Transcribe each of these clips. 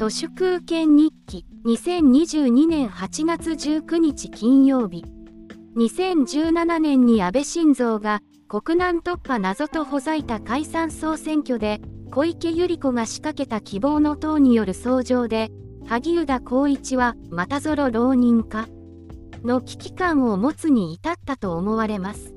都市空権日記2022年8月19日金曜日。2017年に安倍晋三が国難突破謎とほざいた解散総選挙で小池百合子が仕掛けた希望の党による訴状で萩生田光一はまたぞろ浪人かの危機感を持つに至ったと思われます。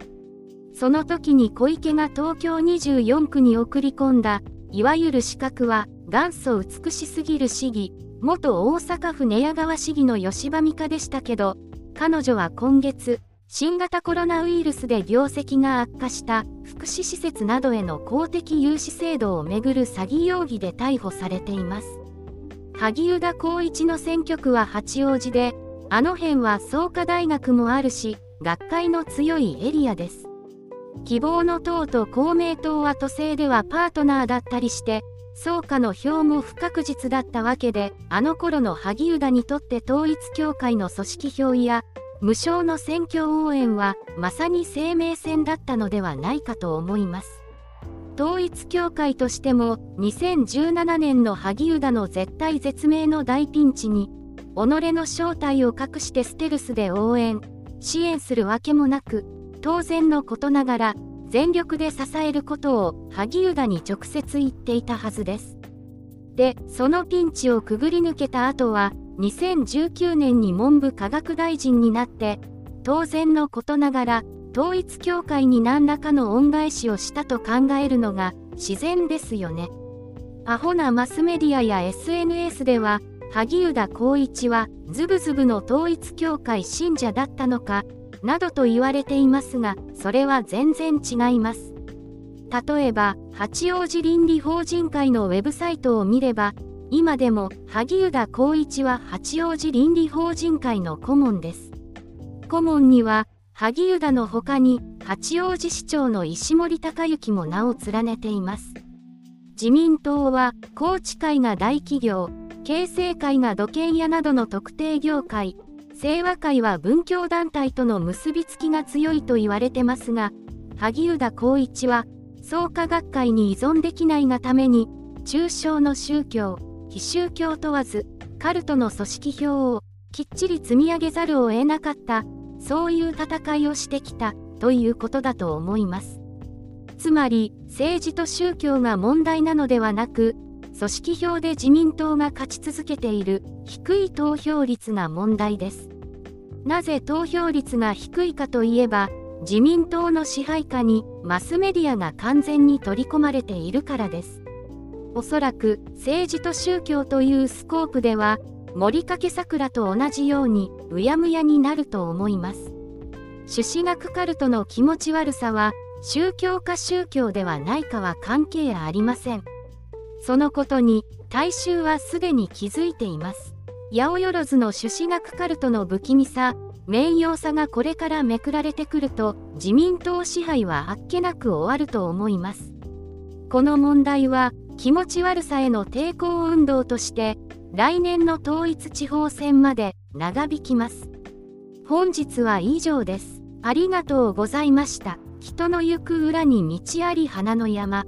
その時に小池が東京24区に送り込んだいわゆる資格は元祖美しすぎる市議元大阪府寝屋川市議の吉羽美香でしたけど彼女は今月新型コロナウイルスで業績が悪化した福祉施設などへの公的融資制度をめぐる詐欺容疑で逮捕されています。萩生田光一の選挙区は八王子であの辺は創価大学もあるし学会の強いエリアです。希望の党と公明党は都政ではパートナーだったりして総価の票も不確実だったわけであの頃の萩生田にとって統一教会の組織票や無償の選挙応援はまさに生命線だったのではないかと思います。統一教会としても2017年の萩生田の絶対絶命の大ピンチに己の正体を隠してステルスで応援支援するわけもなく当然のことながら全力で支えることを萩生田に直接言っていたはずです。で、そのピンチをくぐり抜けた後は、2019年に文部科学大臣になって、当然のことながら、統一教会に何らかの恩返しをしたと考えるのが自然ですよね。アホなマスメディアや SNS では、萩生田光一はズブズブの統一教会信者だったのかなどと言われていますが、それは全然違います。例えば、八王子倫理法人会のウェブサイトを見れば、今でも萩生田光一は八王子倫理法人会の顧問です。顧問には、萩生田の他に八王子市長の石森隆之も名を連ねています。自民党は、高知会が大企業、形成会が土建屋などの特定業界、清和会は文教団体との結びつきが強いと言われてますが、萩生田光一は、創価学会に依存できないがために、中小の宗教、非宗教問わず、カルトの組織票をきっちり積み上げざるを得なかった、そういう戦いをしてきたということだと思います。つまり、政治と宗教が問題なのではなく、組織票で自民党が勝ち続けている低い投票率が問題です。なぜ投票率が低いかといえば、自民党の支配下にマスメディアが完全に取り込まれているからです。おそらく政治と宗教というスコープでは、森掛桜と同じようにうやむやになると思います。朱子学カルトの気持ち悪さは、宗教か宗教ではないかは関係ありません。そのことに大衆はすでに気づいています。八百万の朱子学カルトの不気味さ名誉さがこれからめくられてくると自民党支配はあっけなく終わると思います。この問題は気持ち悪さへの抵抗運動として来年の統一地方選まで長引きます。本日は以上です。ありがとうございました。人の行く裏に道あり花の山。